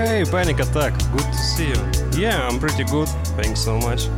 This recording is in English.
Hey, Panic Attack, good to see you. Yeah, I'm pretty good, thanks so much.